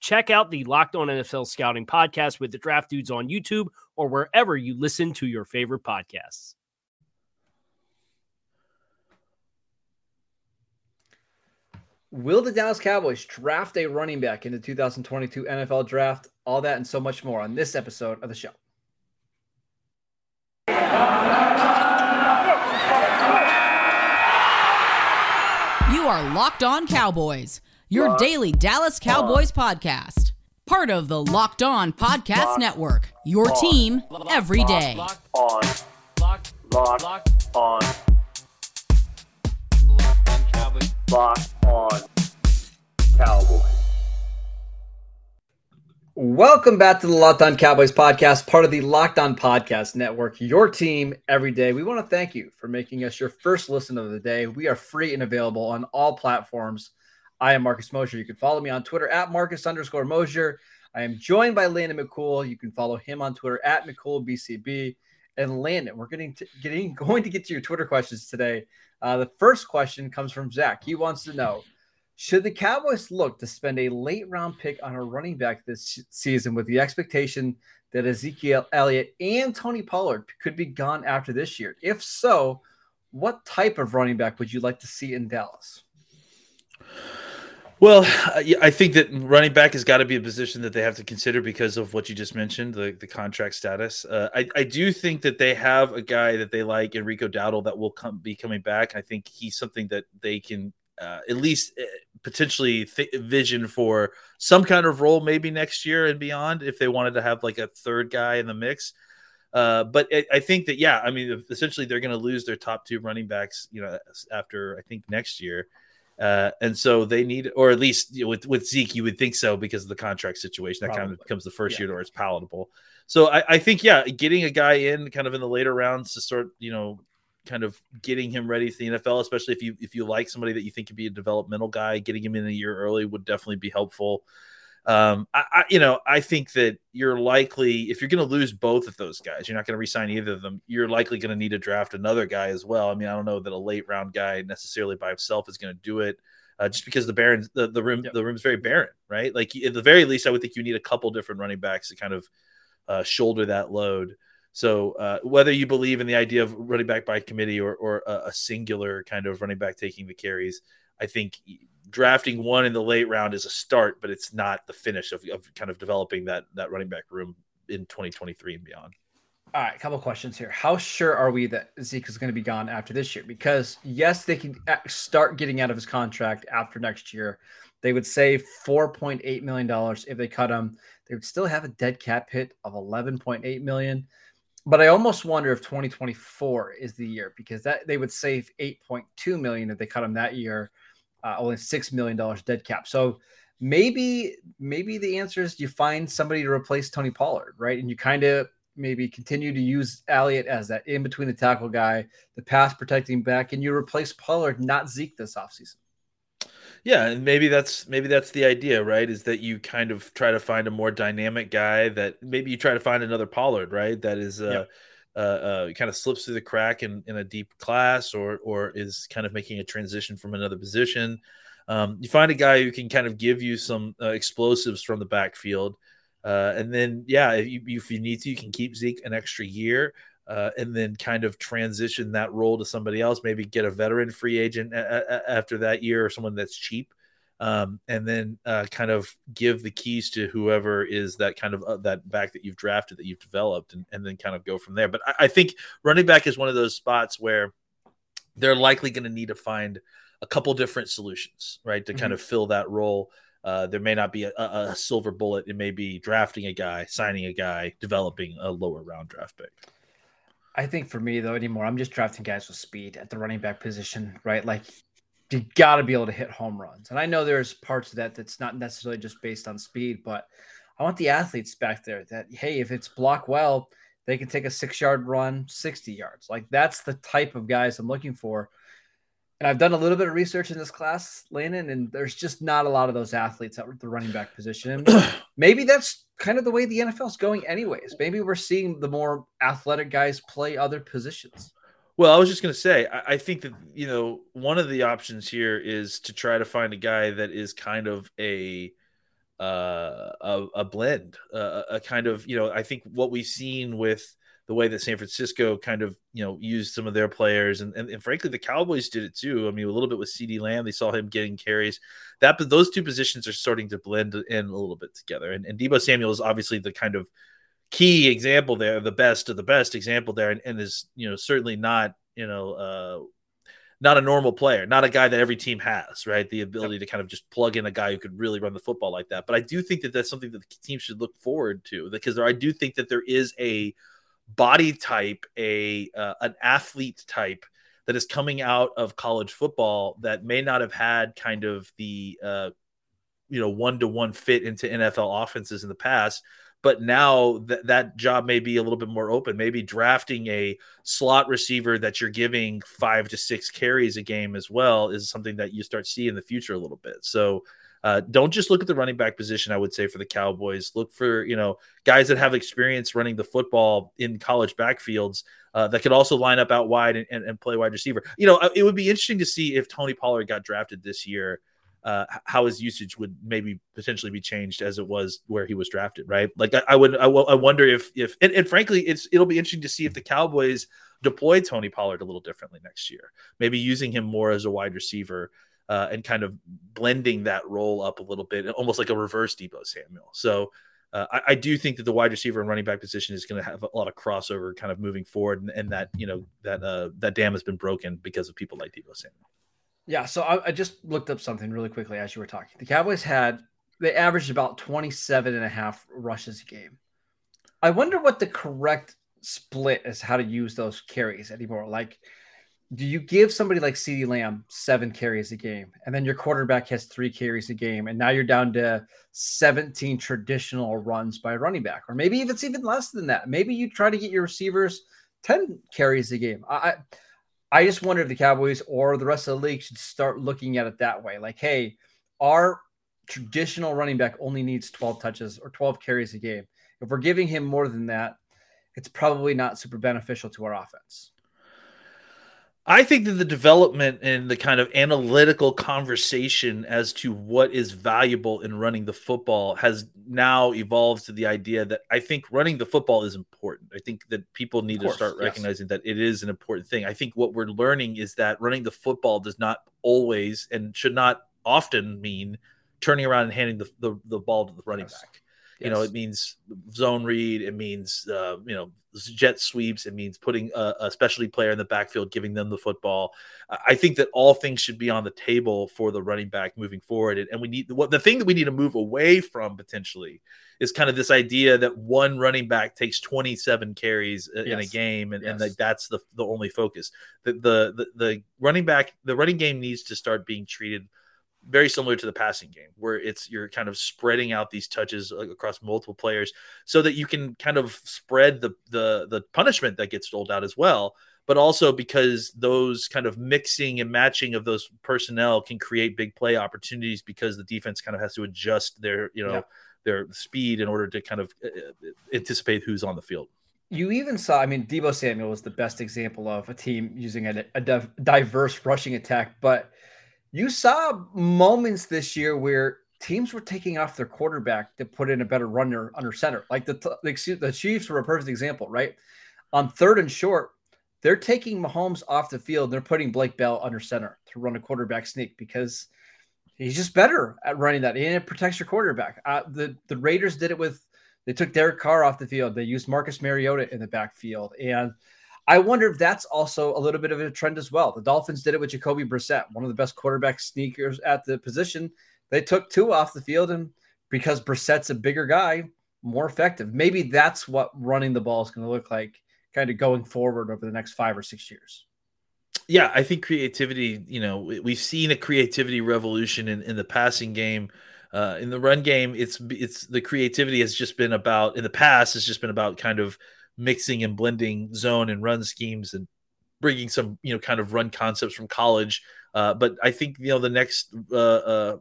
Check out the Locked On NFL Scouting podcast with the draft dudes on YouTube or wherever you listen to your favorite podcasts. Will the Dallas Cowboys draft a running back in the 2022 NFL draft? All that and so much more on this episode of the show. You are Locked On Cowboys, your Locked daily Dallas Cowboys on. podcast. Part of the Locked On Podcast Locked Network, your on. team every day. Locked on. Locked, Locked on. Cowboys. Locked on Cowboys. Welcome back to the Locked On Cowboys podcast, part of the Locked On Podcast Network, your team every day. We want to thank you for making us your first listen of the day. We are free and available on all platforms. I am Marcus Mosher. You can follow me on Twitter at Marcus underscore Mosher. I am joined by Landon McCool. You can follow him on Twitter at McCoolBCB. And Landon, we're getting to, getting going to get to your Twitter questions today. Uh, the first question comes from Zach. He wants to know should the Cowboys look to spend a late round pick on a running back this season with the expectation that Ezekiel Elliott and Tony Pollard could be gone after this year? If so, what type of running back would you like to see in Dallas? Well, I think that running back has got to be a position that they have to consider because of what you just mentioned, the, the contract status. Uh, I, I do think that they have a guy that they like, Enrico Dowdle, that will come be coming back. I think he's something that they can uh, at least uh, potentially th- vision for some kind of role maybe next year and beyond if they wanted to have like a third guy in the mix. Uh, but I think that yeah, I mean, essentially they're going to lose their top two running backs, you know, after I think next year, uh, and so they need, or at least you know, with with Zeke, you would think so because of the contract situation. That Probably. kind of becomes the first yeah. year where it's palatable. So I, I think yeah, getting a guy in kind of in the later rounds to start, you know, kind of getting him ready for the NFL, especially if you if you like somebody that you think could be a developmental guy, getting him in a year early would definitely be helpful. Um, I, I you know I think that you're likely if you're going to lose both of those guys, you're not going to resign either of them. You're likely going to need to draft another guy as well. I mean, I don't know that a late round guy necessarily by himself is going to do it. Uh, just because the barren the, the room yep. the room's very barren, right? Like at the very least, I would think you need a couple different running backs to kind of uh, shoulder that load. So uh, whether you believe in the idea of running back by committee or, or a, a, singular kind of running back taking the carries, I think drafting one in the late round is a start, but it's not the finish of, of kind of developing that that running back room in 2023 and beyond. All right, a couple questions here. How sure are we that Zeke is going to be gone after this year? Because yes, they can start getting out of his contract after next year. They would save 4.8 million dollars if they cut him. They would still have a dead cap hit of 11.8 million. But I almost wonder if 2024 is the year because that they would save 8.2 million if they cut him that year, uh, only six million dollars dead cap. So maybe maybe the answer is you find somebody to replace Tony Pollard, right? And you kind of maybe continue to use Elliott as that in between the tackle guy, the pass protecting back, and you replace Pollard, not Zeke this offseason. Yeah, and maybe that's maybe that's the idea, right? Is that you kind of try to find a more dynamic guy that maybe you try to find another Pollard, right? That is uh, uh, uh kind of slips through the crack in, in a deep class or or is kind of making a transition from another position. Um, you find a guy who can kind of give you some uh, explosives from the backfield. Uh, and then, yeah, if you, if you need to, you can keep Zeke an extra year uh, and then kind of transition that role to somebody else. Maybe get a veteran free agent a- a- after that year or someone that's cheap, um, and then uh, kind of give the keys to whoever is that kind of uh, that back that you've drafted that you've developed, and, and then kind of go from there. But I, I think running back is one of those spots where they're likely going to need to find a couple different solutions, right, to mm-hmm. kind of fill that role. Uh, there may not be a, a, silver bullet. It may be drafting a guy, signing a guy, developing a lower round draft pick. I think for me though anymore, I'm just drafting guys with speed at the running back position, right? Like you got to be able to hit home runs. And I know there's parts of that that's not necessarily just based on speed, but I want the athletes back there that hey, if it's block well, they can take a six yard run, 60 yards. Like that's the type of guys I'm looking for. And I've done a little bit of research in this class, Landon, and there's just not a lot of those athletes at the running back position. maybe that's kind of the way the NFL is going, anyways. Maybe we're seeing the more athletic guys play other positions. Well, I was just going to say, I, I, think that you know one of the options here is to try to find a guy that is kind of a uh, a, a blend, uh, a kind of you know. I think what we've seen with the way that San Francisco kind of you know used some of their players, and, and, and frankly the Cowboys did it too. I mean, a little bit with CeeDee Lamb, they saw him getting carries. That but those two positions are starting to blend in a little bit together, and, and Deebo Samuel is obviously the kind of key example there, the best of the best example there, and, and is you know certainly not you know uh, not a normal player, not a guy that every team has, right? The ability to kind of just plug in a guy who could really run the football like that. But I do think that that's something that the team should look forward to because there, I do think that there is a body type, a uh, an athlete type that is coming out of college football that may not have had kind of the uh, you know one to one fit into NFL offenses in the past but now that that job may be a little bit more open. Maybe drafting a slot receiver that you're giving five to six carries a game as well is something that you start seeing in the future a little bit. So uh, don't just look at the running back position. I would say for the Cowboys, look for you know guys that have experience running the football in college backfields uh, that could also line up out wide and, and, and play wide receiver. You know, it would be interesting to see if Tony Pollard got drafted this year uh, how his usage would maybe potentially be changed as it was where he was drafted, right? Like I, I would, I, I, wonder if, if, and, and, frankly, it's it'll be interesting to see if the Cowboys deploy Tony Pollard a little differently next year, maybe using him more as a wide receiver uh, and kind of blending that role up a little bit, almost like a reverse Deebo Samuel. So. Uh, I, I, do think that the wide receiver and running back position is going to have a lot of crossover kind of moving forward, and, and that you know that uh, that dam has been broken because of people like Deebo Samuel. Yeah, so I, I, just looked up something really quickly as you were talking. The Cowboys had they averaged about 27 and a half rushes a game. I wonder what the correct split is how to use those carries anymore. Like, do you give somebody like CeeDee Lamb seven carries a game, and then your quarterback has three carries a game, and now you're down to 17 traditional runs by running back, or maybe if it's even less than that. Maybe you try to get your receivers 10 carries a game. I, I I just wonder if the Cowboys or the rest of the league should start looking at it that way. Like, hey, our traditional running back only needs 12 touches or 12 carries a game. If we're giving him more than that, it's probably not super beneficial to our offense. I think that the development and the kind of analytical conversation as to what is valuable in running the football has now evolved to the idea that I think running the football is important. I think that people need course, to start recognizing yes. that it is an important thing. I think what we're learning is that running the football does not always and should not often mean turning around and handing the, the, the ball to the running yes. back. You know, it means zone read. It means uh, you know jet sweeps. It means putting a, a, specialty player in the backfield, giving them the football. I think that all things should be on the table for the running back moving forward. And, we need what the thing that we need to move away from potentially is kind of this idea that one running back takes 27 carries yes. in a game, and, yes. and that that's the the only focus. The, the the the running back the running game needs to start being treated very similar to the passing game where it's you're kind of spreading out these touches across multiple players so that you can kind of spread the the the punishment that gets doled out as well but also because those kind of mixing and matching of those personnel can create big play opportunities because the defense kind of has to adjust their you know yeah. their speed in order to kind of uh, uh, anticipate who's on the field you even saw, I mean, Deebo Samuel was the best example of a team using a, a diverse rushing attack, but you saw moments this year where teams were taking off their quarterback to put in a better runner under center. Like the the, Chiefs were a perfect example, right? On third and short, they're taking Mahomes off the field. They're putting Blake Bell under center to run a quarterback sneak because he's just better at running that and it protects your quarterback. Uh, the the Raiders did it with they took Derek Carr off the field. They used Marcus Mariota in the backfield, and I wonder if that's also a little bit of a trend as well. The Dolphins did it with Jacoby Brissett, one of the best quarterback sneakers at the position. They took two off the field, and because Brissett's a bigger guy, more effective. Maybe that's what running the ball is going to look like, kind of going forward over the next five or six years. Yeah, I think creativity. You know, we've seen a creativity revolution in, in the passing game. Uh, in the run game, it's it's the creativity has just been about in the past. It's just been about kind of mixing and blending zone and run schemes and bringing some you know kind of run concepts from college. Uh, but I think you know the next uh, uh,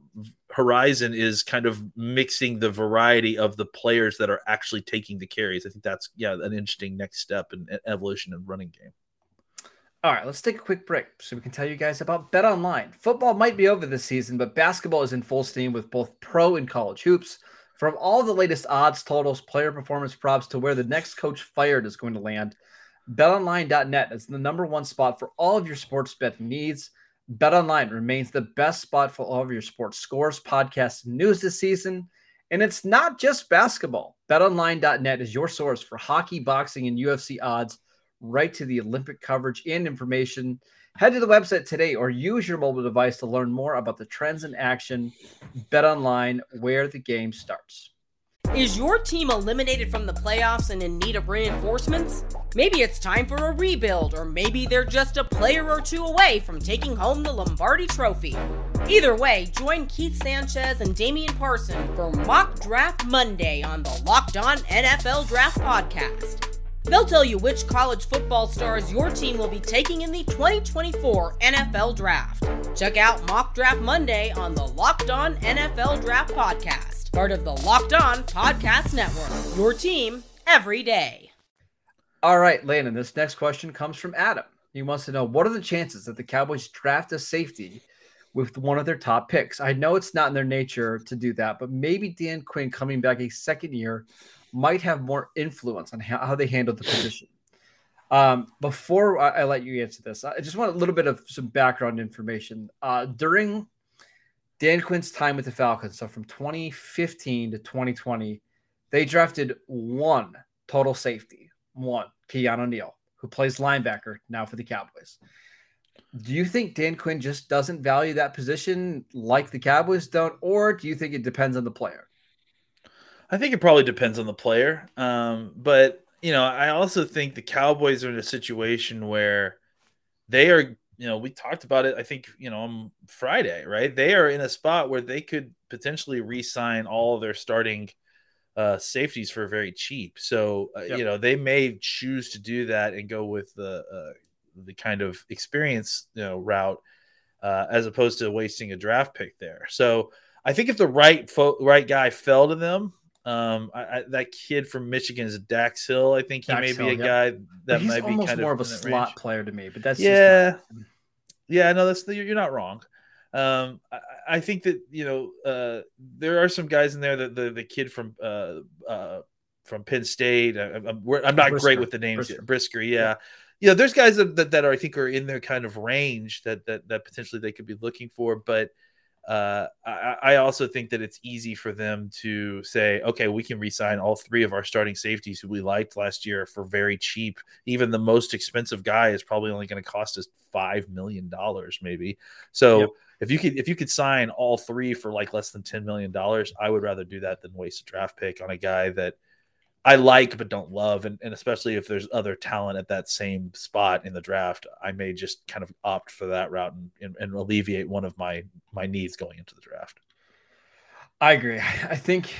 horizon is kind of mixing the variety of the players that are actually taking the carries. I think that's yeah an interesting next step in evolution in running game. All right, let's take a quick break so we can tell you guys about Bet Online. Football might be over this season, but basketball is in full steam with both pro and college hoops. From all the latest odds, totals, player performance props to where the next coach fired is going to land, betonline.net is the number one spot for all of your sports betting needs. BetOnline remains the best spot for all of your sports scores, podcasts, news this season. And it's not just basketball. BetOnline.net is your source for hockey, boxing, and UFC odds right to the Olympic coverage and information. Head to the website today or use your mobile device to learn more about the trends in action. Bet online where the game starts. Is your team eliminated from the playoffs and in need of reinforcements? Maybe it's time for a rebuild, or maybe they're just a player or two away from taking home the Lombardi Trophy. Either way, join Keith Sanchez and Damian Parson for Mock Draft Monday on the Locked On NFL Draft Podcast. They'll tell you which college football stars your team will be taking in the 2024 NFL Draft. Check out Mock Draft Monday on the Locked On NFL Draft Podcast, part of the Locked On Podcast Network. Your team every day. All right, Landon, this next question comes from Adam. He wants to know what are the chances that the Cowboys draft a safety with one of their top picks? I know it's not in their nature to do that, but maybe Dan Quinn coming back a second year might have more influence on how, they handle the position. Um, before I, I, let you answer this, I just want a little bit of some background information. Uh, during Dan Quinn's time with the Falcons, so from 2015 to 2020, they drafted one total safety, one Keanu Neal, who plays linebacker now for the Cowboys. Do you think Dan Quinn just doesn't value that position like the Cowboys don't, or do you think it depends on the player? I think it probably depends on the player. Um, but you know, I also think the Cowboys are in a situation where they are, you know, we talked about it, I think, you know, on Friday, right? They are in a spot where they could potentially re-sign all of their starting uh, safeties for very cheap. So, uh, yep. you know, they may choose to do that and go with the uh, the kind of experience, you know, route uh, as opposed to wasting a draft pick there. So, I think if the right fo- right guy fell to them, um, I, I, that kid from Michigan is Dax Hill. I think he Dax may be Hill, a guy that might be kind more of, of a slot range. player to me. But that's yeah, yeah. No, that's you're not wrong. Um, I, I, think that you know uh, there are some guys in there that the the kid from uh, uh, from Penn State. I, am not Brisker. great with the names. Brisker, Brisker yeah. yeah. You know, there's guys that, that, that are, I think are in their kind of range that that that potentially they could be looking for, but uh, I, I, also think that it's easy for them to say, okay, we can resign all three of our starting safeties who we liked last year for very cheap. Even the most expensive guy is probably only going to cost us five million dollars, maybe. So yep. if you could if you could sign all three for like less than ten million dollars, I would rather do that than waste a draft pick on a guy that I like but don't love, and, and especially if there's other talent at that same spot in the draft, I may just kind of opt for that route and, and, and alleviate one of my my needs going into the draft. I agree. I think,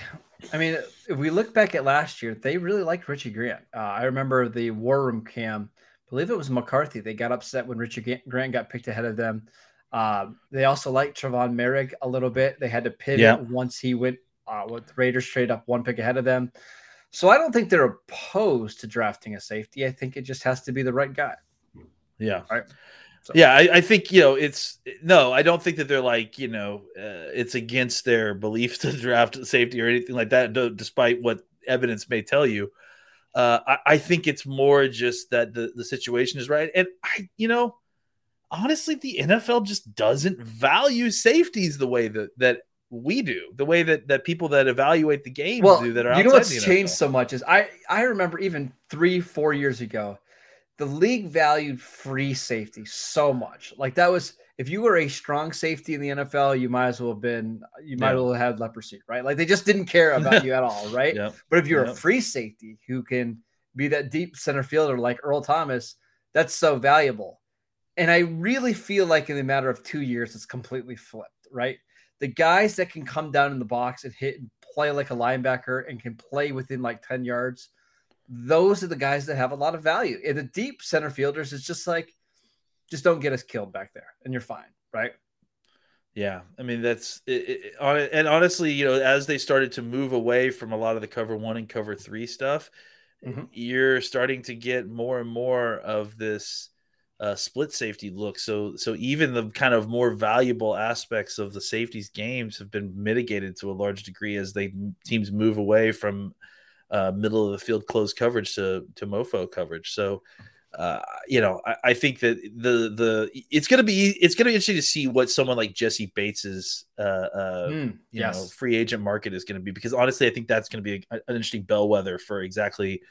I mean, if we look back at last year, they really liked Richie Grant. Uh, I remember the War Room cam. I believe it was McCarthy. They got upset when Richie Grant got picked ahead of them. Uh, they also liked Trevon Moehrig a little bit. They had to pivot yeah. once he went uh, with Raiders trade up one pick ahead of them. So I don't think they're opposed to drafting a safety. I think it just has to be the right guy. Yeah. Right. So. Yeah, I, I, think you know it's no. I don't think that they're like you know uh, it's against their beliefs to draft safety or anything like that. Despite what evidence may tell you, uh, I, I, think it's more just that the the situation is right. And I, you know, honestly, the NFL just doesn't value safeties the way that that we do, the way that that people that evaluate the game well, do that are you know what's changed so much is I I remember even three four years ago, the league valued free safety so much. Like that was if you were a strong safety in the NFL, you might as well have been you might Yeah. as well have had leprosy, right? Like they just didn't care about you at all, right? Yep. But if you're a free safety who can be that deep center fielder like Earl Thomas, that's so valuable. And I really feel like in a matter of two years, it's completely flipped, right? The guys that can come down in the box and hit and play like a linebacker and can play within like 10 yards, those are the guys that have a lot of value. And the deep center fielders, it's just like, just don't get us killed back there and you're fine, right? Yeah, I mean that's it, it, on and honestly, you know, as they started to move away from a lot of the cover one and cover three stuff, Mhm. you're starting to get more and more of this uh, split safety look. So, so even the kind of more valuable aspects of the safeties games have been mitigated to a large degree as they teams move away from uh, middle of the field closed coverage to to mofo coverage. So, uh, you know, I, I think that the the it's gonna be it's gonna be interesting to see what someone like Jessie Bates's uh, uh, Mm, you know free agent market is going to be because honestly, I think that's going to be a, an interesting bellwether for exactly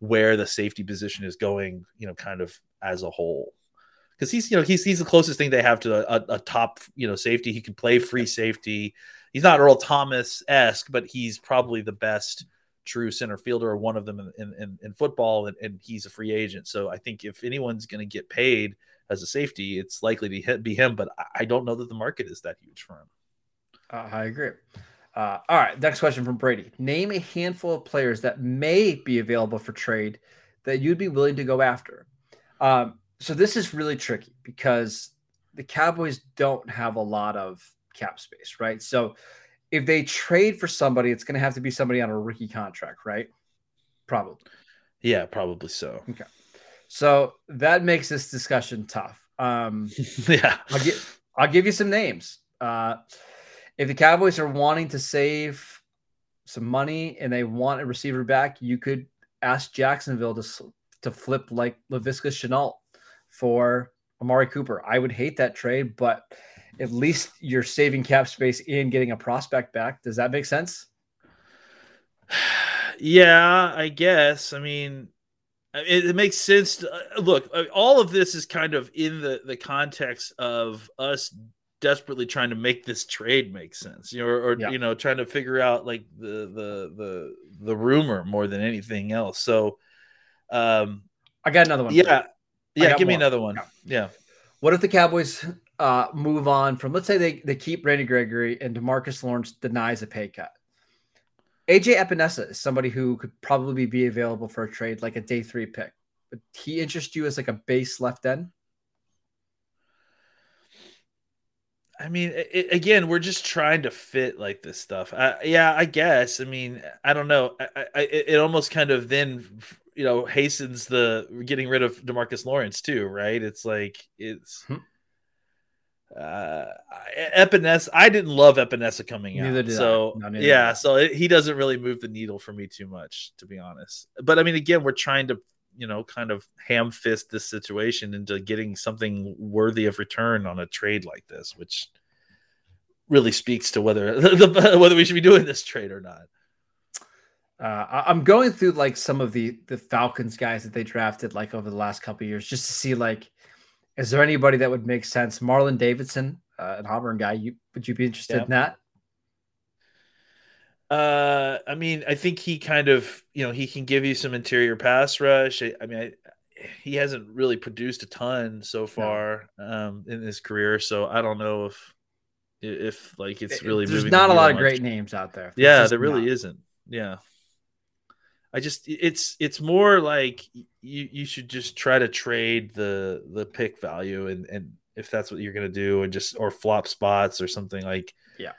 where the safety position is going. You know, kind of as a whole. Because he's, you know, he's he's the closest thing they have to a, a top, you know, safety. He can play free safety. He's not Earl Thomas esque, but he's probably the best true center fielder or one of them in, in, in football, and, and he's a free agent. So I think if anyone's going to get paid as a safety, it's likely to be him. But I- I don't know that the market is that huge for him. Uh, I agree. Uh, all right, next question from Brady. Name a handful of players that may be available for trade that you'd be willing to go after. Um, so this is really tricky because the Cowboys don't have a lot of cap space, right? So if they trade for somebody, it's going to have to be somebody on a rookie contract, right? Probably. Yeah, probably so. Okay. So that makes this discussion tough. Um, yeah. I'll give I'll give you some names. Uh, if the Cowboys are wanting to save some money and they want a receiver back, you could ask Jacksonville to to flip like Laviska Shenault for Amari Cooper. I would hate that trade, but at least you're saving cap space and getting a prospect back. Does that make sense? Yeah, I guess. I mean, it, it makes sense. To, uh, look, uh, all of this is kind of in the the context of us desperately trying to make this trade make sense, you know, or, or Yeah. you know, trying to figure out like the the the the rumor more than anything else. So, um, I got another one. yeah, yeah. Give me another one. Yeah. Yeah. What if the Cowboys uh, move on from, let's say they, they keep Randy Gregory and Demarcus Lawrence denies a pay cut? AJ Epenesa is somebody who could probably be available for a trade, like a day three pick. But he interests you as like a base left end? I mean, i i- again, we're just trying to fit like this stuff. I, yeah, I guess. I mean, I don't know. I, I, it it almost kind of then, you know, hastens the getting rid of Demarcus Lawrence too, right? It's like it's. Hmm. Uh, Epenesa, I didn't love Epenesa coming out. Neither did so No, yeah, so it, he doesn't really move the needle for me too much, to be honest. But I mean, again, we're trying to, you know, kind of ham fist this situation into getting something worthy of return on a trade like this, which really speaks to whether whether we should be doing this trade or not. Uh, I- I'm going through like some of the the Falcons guys that they drafted like over the last couple of years just to see like, is there anybody that would make sense? Marlon Davidson, uh, an Auburn guy. You would you be interested in that? Uh, I mean, I think he kind of, you know, he can give you some interior pass rush. I, I mean, I, he hasn't really produced a ton so far um, in his career, so I don't know if if like it's really There's not a lot needle of great names out there. Yeah, there really not. isn't. Yeah. I just it's it's more like you you should just try to trade the the pick value and and if that's what you're gonna do and just or flop spots or something like Yeah.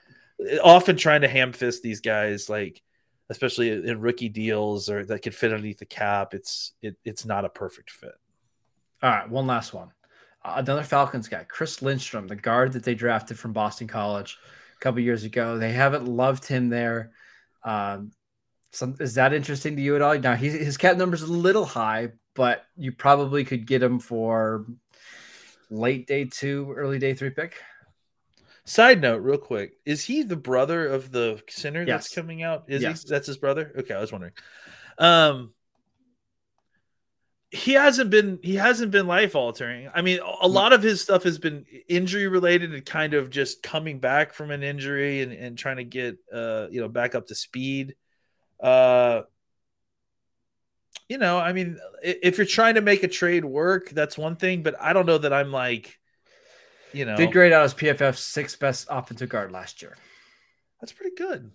often trying to ham fist these guys like especially in rookie deals or that could fit underneath the cap it's it, it's not a perfect fit All right, one last one. Uh, another Falcons guy, Chris Lindstrom, the guard that they drafted from Boston College a couple years ago. They haven't loved him there. Um, some, is that interesting to you at all? Now, he's, his cap number is a little high, but you probably could get him for late day two, early day three pick. side note real quick is he the brother of the center that's coming out is Yes. he that's his brother okay i was wondering um he hasn't been he hasn't been life altering. I mean, a lot of his stuff has been injury related and kind of just coming back from an injury and, and trying to get uh you know back up to speed. Uh you know, I mean, if you're trying to make a trade work, that's one thing, but I don't know that I'm like, you know, did great out as PFF's sixth best offensive guard last year. That's pretty good.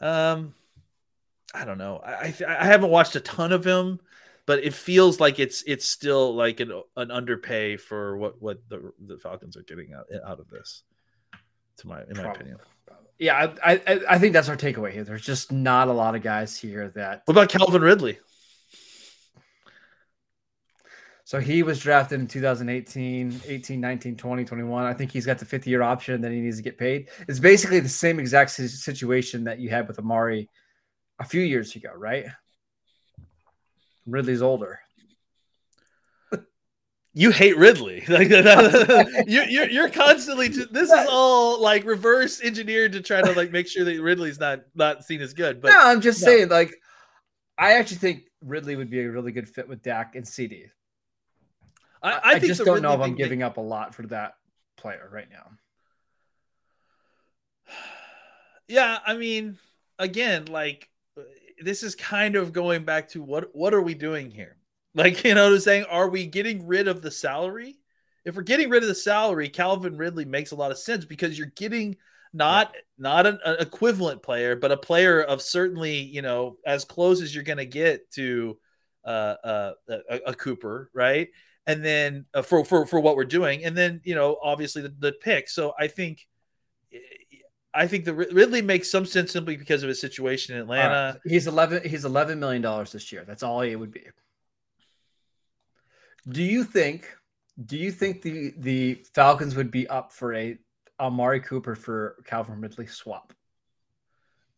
Um, I don't know. I I, I haven't watched a ton of him, but it feels like it's it's still like an an underpay for what what the the Falcons are getting out out of this. To my in my Probably. opinion. Yeah, I, I I think that's our takeaway here. There's just not a lot of guys here that. What about Calvin Ridley? So he was drafted in 2018, 18, 19, 20, 21. I think he's got the fifth year option that he needs to get paid. It's basically the same exact situation that you had with Amari a few years ago, right? Ridley's older. You hate Ridley. Like you're, you're you're constantly. This is all like reverse engineered to try to like make sure that Ridley's not not seen as good. But no, I'm just no. saying. Like, I actually think Ridley would be a really good fit with Dak and CeeDee. I, I, I just don't know if I'm giving up a lot for that player right now. Yeah, I mean, again, like this is kind of going back to what what are we doing here? Like, you know, what I'm saying, are we getting rid of the salary? If we're getting rid of the salary, Calvin Ridley makes a lot of sense because you're getting not not an, an, equivalent player, but a player of certainly, you know, as close as you're going to get to uh, uh, a, a Cooper, right? and then uh, for for for what we're doing, and then you know obviously the, the pick. So I think I think the Ridley makes some sense simply because of his situation in Atlanta. Right. He's eleven. He's eleven million dollars this year. That's all it would be. Do you think? Do you think the the Falcons would be up for a Amari Cooper for Calvin Ridley swap?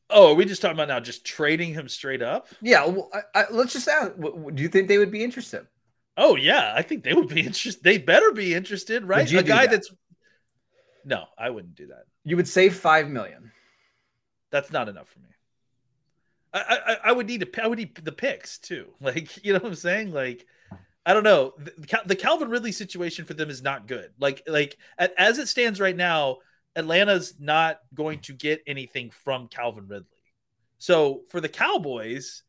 Oh, are we just talking about now just trading him straight up? Yeah. Well, I, I, let's just ask. Do you think they would be interested? Oh yeah, I think they would be interested. They better be interested, right? A guy that? that's no, I wouldn't do that. You would save five million. That's not enough for me. I, I, I would need to I would need the picks too. Like you know what I'm saying? Like I don't know. The, the Calvin Ridley situation for them is not good. Like like as it stands right now, Atlanta's not going to get anything from Calvin Ridley. So for the Cowboys,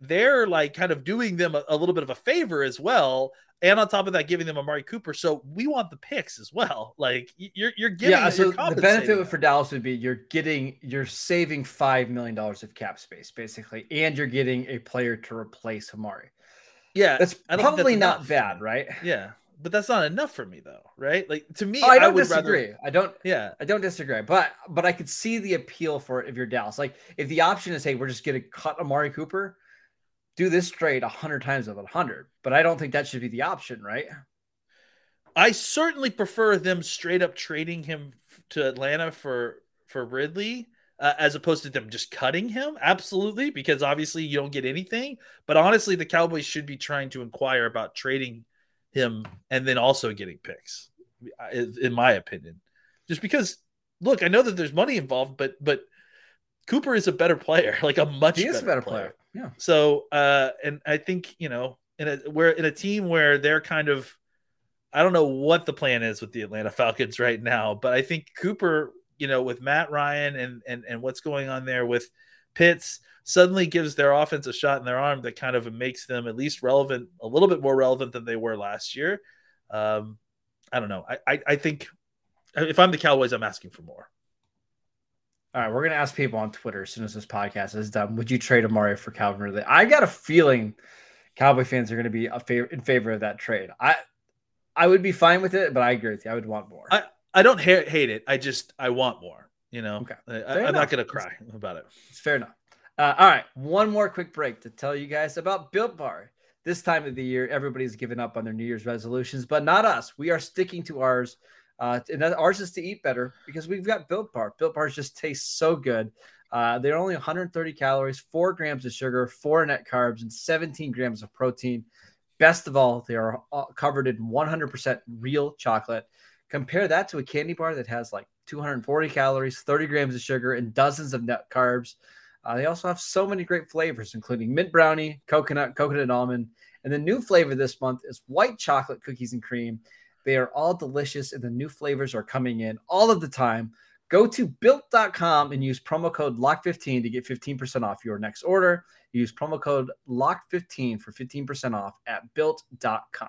they're like kind of doing them a, a, little bit of a favor as well. And on top of that, giving them Amari Cooper. So we want the picks as well. Like you're you're giving yeah, so the benefit for Dallas would be you're getting you're saving five million dollars of cap space, basically, and you're getting a player to replace Amari. Yeah. That's probably that's not bad, right? Yeah. But that's not enough for me though, right? Like to me, oh, I don't I disagree. Rather... I don't. Yeah, I don't disagree. But but I could see the appeal for it if you're Dallas. Like if the option is, hey, we're just gonna cut Amari Cooper, do this trade a hundred times out of a hundred. But I don't think that should be the option, right? I certainly prefer them straight up trading him to Atlanta for for Ridley. Uh, as opposed to them just cutting him, absolutely, because obviously you don't get anything. But honestly, the Cowboys should be trying to inquire about trading him and then also getting picks, in my opinion. Just because, look, I know that there's money involved, but but Cooper is a better player, like a much he better, better player. player. Yeah. So, uh, and I think you know, in a where in a team where they're kind of, I don't know what the plan is with the Atlanta Falcons right now, but I think Cooper, you know, with Matt Ryan and and and what's going on there with Pitts, suddenly gives their offense a shot in their arm that kind of makes them at least relevant, a little bit more relevant than they were last year. Um, I don't know. I, I, I think if I'm the Cowboys, I'm asking for more. All right, we're gonna ask people on Twitter as soon as this podcast is done. Would you trade Amari for Calvin Ridley? I got a feeling Cowboy fans are gonna be a favor in favor of that trade. I I would be fine with it, but I agree with you. I would want more. I, I don't ha- hate it. I just I want more. You know, okay. I, am not gonna cry about it. It's fair enough. Uh, all right, one more quick break to tell you guys about Built Bar. This time of the year, everybody's given up on their New Year's resolutions, but not us. We are sticking to ours uh, and that, ours is to eat better because we've got Built Bar. Built Bars just taste so good. Uh, they're only 130 calories, four grams of sugar, four net carbs, and 17 grams of protein. Best of all, they are covered in 100% real chocolate. Compare that to a candy bar that has like 240 calories, 30 grams of sugar, and dozens of net carbs. Uh, they also have so many great flavors, including mint brownie, coconut, coconut almond, And the new flavor this month is white chocolate cookies and cream. They are all delicious, and the new flavors are coming in all of the time. Go to built.com and use promo code LOCK15 to get 15% off your next order. Use promo code LOCK15 for 15% off at built.com.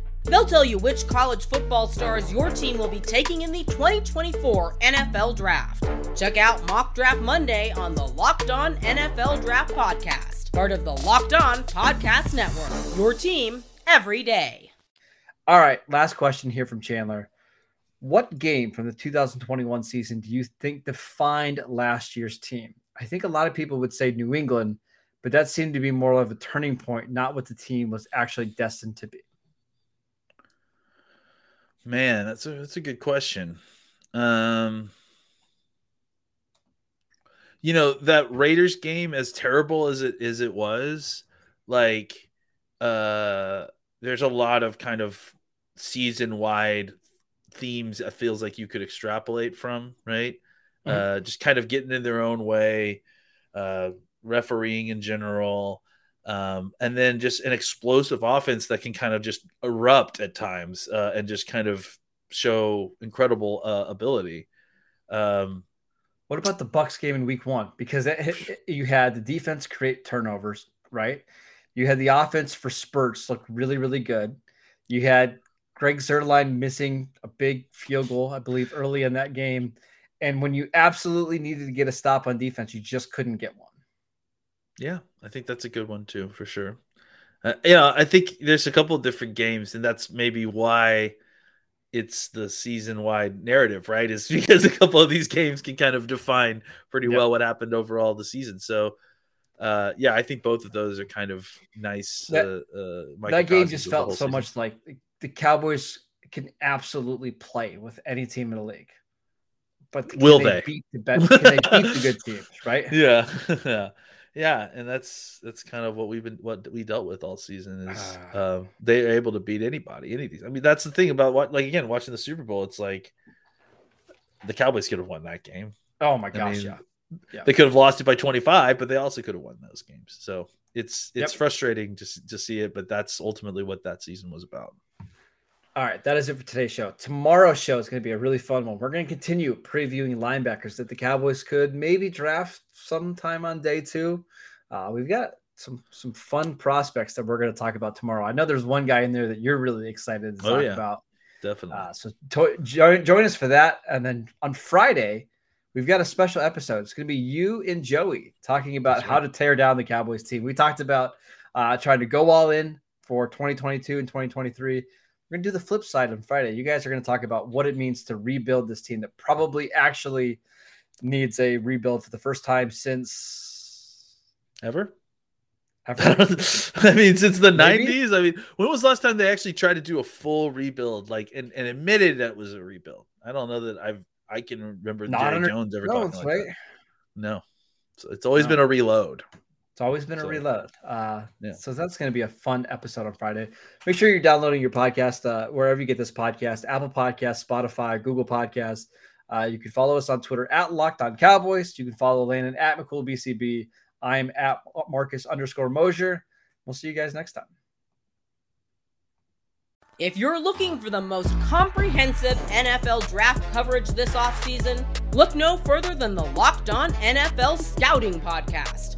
They'll tell you which college football stars your team will be taking in the 2024 NFL Draft. Check out Mock Draft Monday on the Locked On NFL Draft Podcast, part of the Locked On Podcast Network. Your team every day. All right, last question here from Chandler. What game from the 2021 season do you think defined last year's team? I think a lot of people would say New England, but that seemed to be more of a turning point, not what the team was actually destined to be. Man, that's a that's a good question. Um, you know that Raiders game, as terrible as it as it was, like, uh, there's a lot of kind of season wide themes. It feels like you could extrapolate from, right? Mm-hmm. Uh, just kind of getting in their own way, uh, refereeing in general, um, and then just an explosive offense that can kind of just erupt at times uh, and just kind of show incredible uh, ability. Um, what about the Bucks game in Week One? Because it, it, you had the defense create turnovers, right? You had the offense for spurts look really, really good. You had Greg Zuerlein missing a big field goal, I believe, early in that game. And when you absolutely needed to get a stop on defense, you just couldn't get one. Yeah, I think that's a good one too, for sure. Uh, yeah, I think there's a couple of different games, and that's maybe why it's the season wide narrative, right? Is because a couple of these games can kind of define pretty yep. well what happened overall the season. So, uh, yeah, I think both of those are kind of nice. That, uh, uh, that game just felt so season. much like the Cowboys can absolutely play with any team in the league. But will they, they? beat the best? Can they beat the good teams? Right? Yeah, yeah, yeah and that's that's kind of what we've been what we dealt with all season is uh, they are able to beat anybody, any of these. I mean, that's the thing about what like again watching the Super Bowl. It's like the Cowboys could have won that game. Oh my gosh, I mean, yeah. yeah. They could have lost it by 25, but they also could have won those games. So it's it's yep. frustrating to to see it, but that's ultimately what that season was about. All right, that is it for today's show. Tomorrow's show is going to be a really fun one. We're going to continue previewing linebackers that the Cowboys could maybe draft sometime on day two. Uh, we've got some some fun prospects that we're going to talk about tomorrow. I know there's one guy in there that you're really excited to oh, talk oh, yeah. about. Definitely. Uh, so to- join, join us for that, and then on Friday we've got a special episode. It's going to be you and Joey talking about right. how to tear down the Cowboys team. We talked about uh, trying to go all in for 2022 and 2023 we're going to do the flip side on Friday. You guys are going to talk about what it means to rebuild this team that probably actually needs a rebuild for the first time since ever. ever? I mean, since the Maybe? 90s. I mean, when was the last time they actually tried to do a full rebuild, like and, and admitted that was a rebuild? I don't know that I've I can remember Not Jerry Jones ever talking like right? that. No, so it's always no. been a reload. It's always been so, a reload. Uh, yeah. So that's going to be a fun episode on Friday. Make sure you're downloading your podcast uh, wherever you get this podcast Apple Podcast, Spotify, Google Podcast. Uh, you can follow us on Twitter at Locked On Cowboys. You can follow Landon at McCoolBCB. I'm at Marcus underscore Mosher. We'll see you guys next time. If you're looking for the most comprehensive NFL draft coverage this offseason, look no further than the Locked On NFL Scouting Podcast.